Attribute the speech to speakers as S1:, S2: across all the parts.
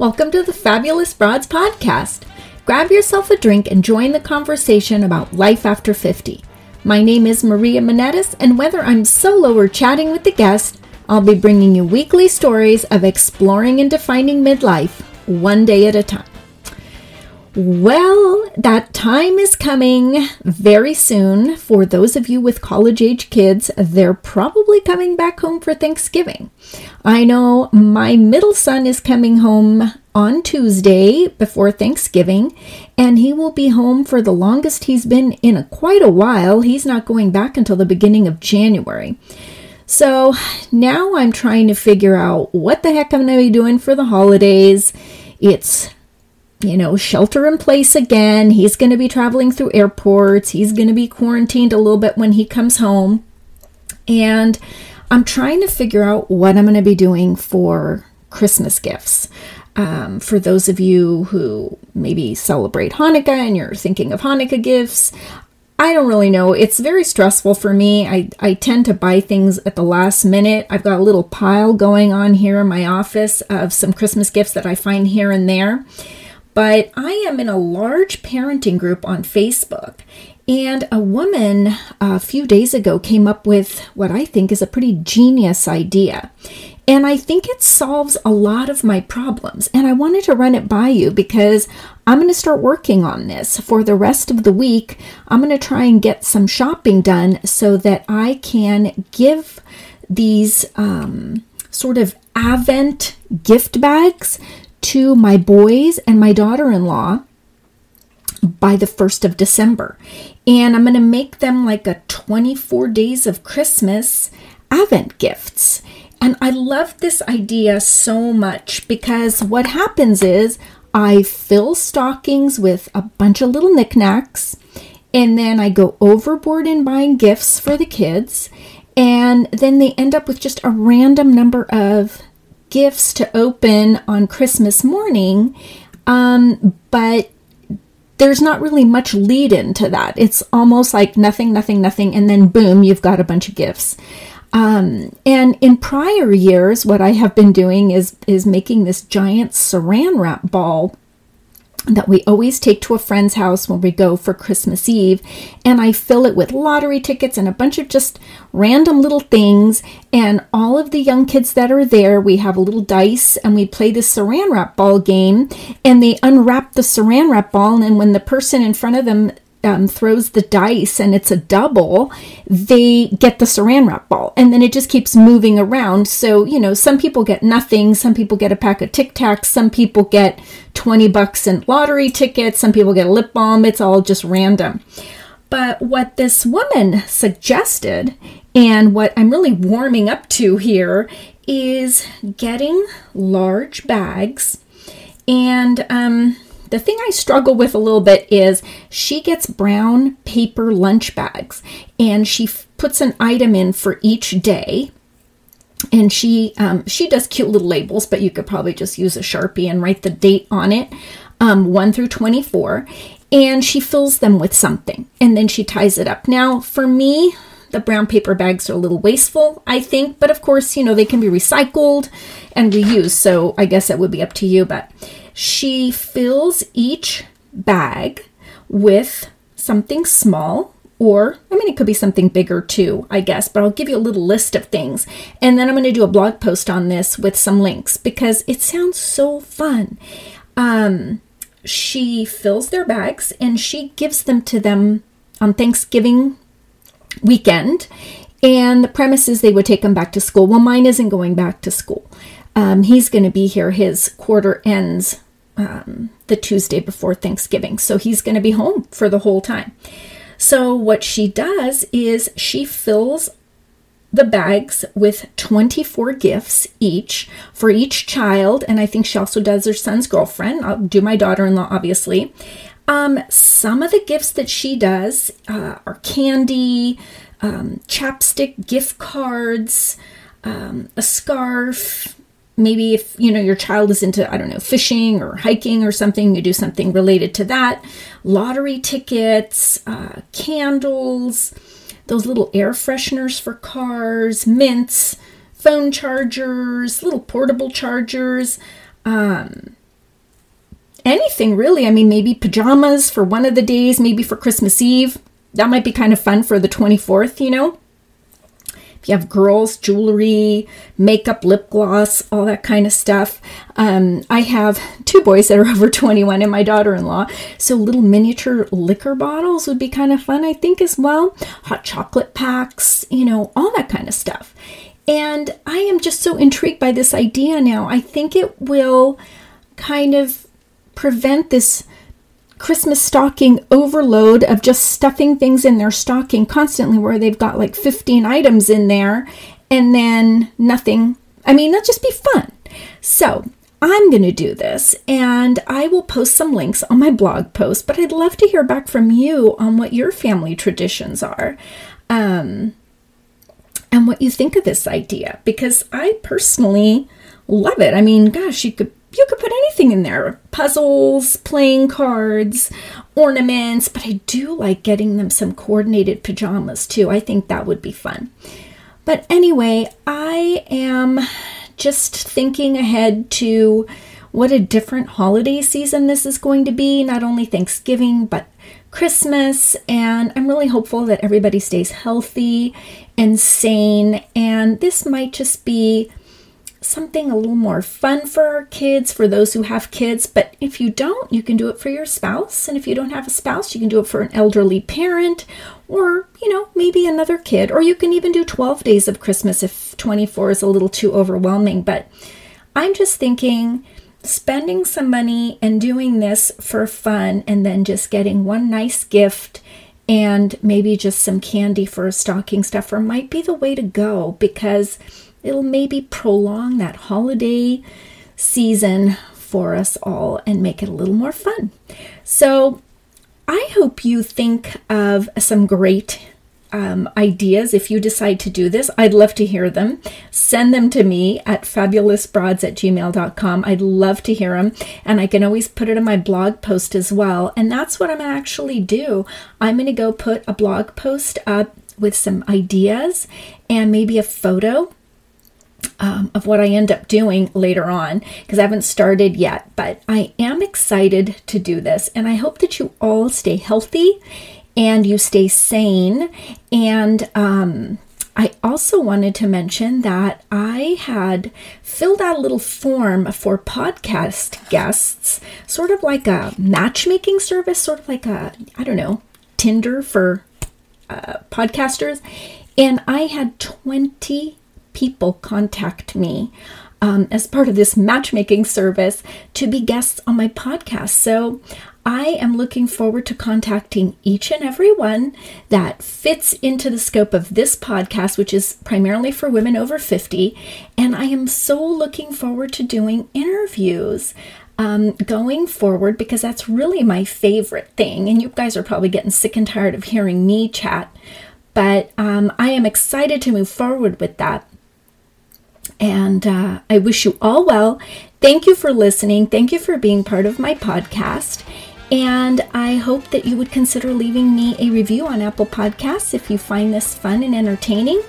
S1: Welcome to the Fabulous Broads podcast. Grab yourself a drink and join the conversation about life after 50. My name is Maria Monetis, and whether I'm solo or chatting with the guest, I'll be bringing you weekly stories of exploring and defining midlife one day at a time. Well, that time is coming very soon. For those of you with college age kids, they're probably coming back home for Thanksgiving. I know my middle son is coming home on Tuesday before Thanksgiving, and he will be home for the longest he's been in a, quite a while. He's not going back until the beginning of January. So now I'm trying to figure out what the heck I'm going to be doing for the holidays. It's you know, shelter in place again. He's going to be traveling through airports. He's going to be quarantined a little bit when he comes home. And I'm trying to figure out what I'm going to be doing for Christmas gifts. Um, for those of you who maybe celebrate Hanukkah and you're thinking of Hanukkah gifts, I don't really know. It's very stressful for me. I, I tend to buy things at the last minute. I've got a little pile going on here in my office of some Christmas gifts that I find here and there. But I am in a large parenting group on Facebook, and a woman a few days ago came up with what I think is a pretty genius idea. And I think it solves a lot of my problems. And I wanted to run it by you because I'm going to start working on this for the rest of the week. I'm going to try and get some shopping done so that I can give these um, sort of Advent gift bags to my boys and my daughter in law by the 1st of December. And I'm going to make them like a 24 days of Christmas Advent gifts. And I love this idea so much because what happens is I fill stockings with a bunch of little knickknacks, and then I go overboard in buying gifts for the kids, and then they end up with just a random number of gifts to open on Christmas morning, um, but there's not really much lead into that. It's almost like nothing, nothing, nothing, and then boom, you've got a bunch of gifts. Um, and in prior years, what I have been doing is is making this giant saran wrap ball that we always take to a friend's house when we go for Christmas Eve. And I fill it with lottery tickets and a bunch of just random little things. And all of the young kids that are there, we have a little dice and we play the saran wrap ball game. And they unwrap the saran wrap ball. And when the person in front of them um, throws the dice and it's a double, they get the saran wrap ball. And then it just keeps moving around. So, you know, some people get nothing. Some people get a pack of Tic Tacs. Some people get 20 bucks in lottery tickets. Some people get a lip balm. It's all just random. But what this woman suggested, and what I'm really warming up to here, is getting large bags and, um, the thing I struggle with a little bit is she gets brown paper lunch bags and she f- puts an item in for each day. And she um, she does cute little labels, but you could probably just use a sharpie and write the date on it, um, one through twenty four, and she fills them with something, and then she ties it up. Now, for me, the brown paper bags are a little wasteful, I think, but of course, you know, they can be recycled and reused, so I guess that would be up to you. But she fills each bag with something small or I mean, it could be something bigger too, I guess, but I'll give you a little list of things. And then I'm going to do a blog post on this with some links because it sounds so fun. Um, she fills their bags and she gives them to them on Thanksgiving weekend. And the premise is they would take them back to school. Well, mine isn't going back to school. Um, he's going to be here. His quarter ends um, the Tuesday before Thanksgiving. So he's going to be home for the whole time. So what she does is she fills the bags with 24 gifts each for each child. And I think she also does her son's girlfriend. I'll do my daughter in law, obviously. Um, some of the gifts that she does uh, are candy, um, chapstick gift cards, um, a scarf, maybe if you know your child is into i don't know fishing or hiking or something you do something related to that lottery tickets uh, candles those little air fresheners for cars mints phone chargers little portable chargers um, anything really. I mean, maybe pajamas for one of the days, maybe for Christmas Eve. That might be kind of fun for the 24th, you know? If you have girls, jewelry, makeup, lip gloss, all that kind of stuff. Um, I have two boys that are over 21 and my daughter in law. So little miniature liquor bottles would be kind of fun, I think, as well. Hot chocolate packs, you know, all that kind of stuff. And I am just so intrigued by this idea now. I think it will kind of prevent this Christmas stocking overload of just stuffing things in their stocking constantly, where they've got like 15 items in there and then nothing. I mean, that'd just be fun. So, I'm going to do this and I will post some links on my blog post, but I'd love to hear back from you on what your family traditions are um, and what you think of this idea because I personally love it. I mean, gosh, you could you could put anything in there puzzles, playing cards, ornaments, but I do like getting them some coordinated pajamas too. I think that would be fun. But anyway, I am just thinking ahead to what a different holiday season this is going to be. Not only Thanksgiving, but Christmas. And I'm really hopeful that everybody stays healthy and sane. And this might just be something a little more fun for our kids, for those who have kids. But if you don't, you can do it for your spouse. And if you don't have a spouse, you can do it for an elderly parent or, you know, maybe another kid. Or you can even do 12 days of Christmas if 24 is a little too overwhelming. But I'm just thinking spending some money and doing this for fun and then just getting one nice gift and maybe just some candy for a stocking stuffer might be the way to go because It'll maybe prolong that holiday season for us all and make it a little more fun. So, I hope you think of some great um, ideas if you decide to do this. I'd love to hear them. Send them to me at fabulousbroads at gmail.com. I'd love to hear them. And I can always put it in my blog post as well. And that's what I'm actually do. I'm going to go put a blog post up with some ideas and maybe a photo um, of what I end up doing later on because I haven't started yet. But I am excited to do this, and I hope that you all stay healthy and you stay sane. And um, I also wanted to mention that I had filled out a little form for podcast guests, sort of like a matchmaking service, sort of like a, I don't know, Tinder for uh, podcasters. And I had 20 people contact me um, as part of this matchmaking service to be guests on my podcast. So I am looking forward to contacting each and every one that fits into the scope of this podcast, which is primarily for women over 50. And I am so looking forward to doing interviews. Um, going forward because that's really my favorite thing. And you guys are probably getting sick and tired of hearing me chat, but um, I am excited to move forward with that. And uh, I wish you all well. Thank you for listening. Thank you for being part of my podcast. And I hope that you would consider leaving me a review on Apple Podcasts if you find this fun and entertaining.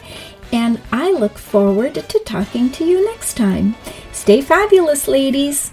S1: And I look forward to talking to you next time. Stay fabulous, ladies.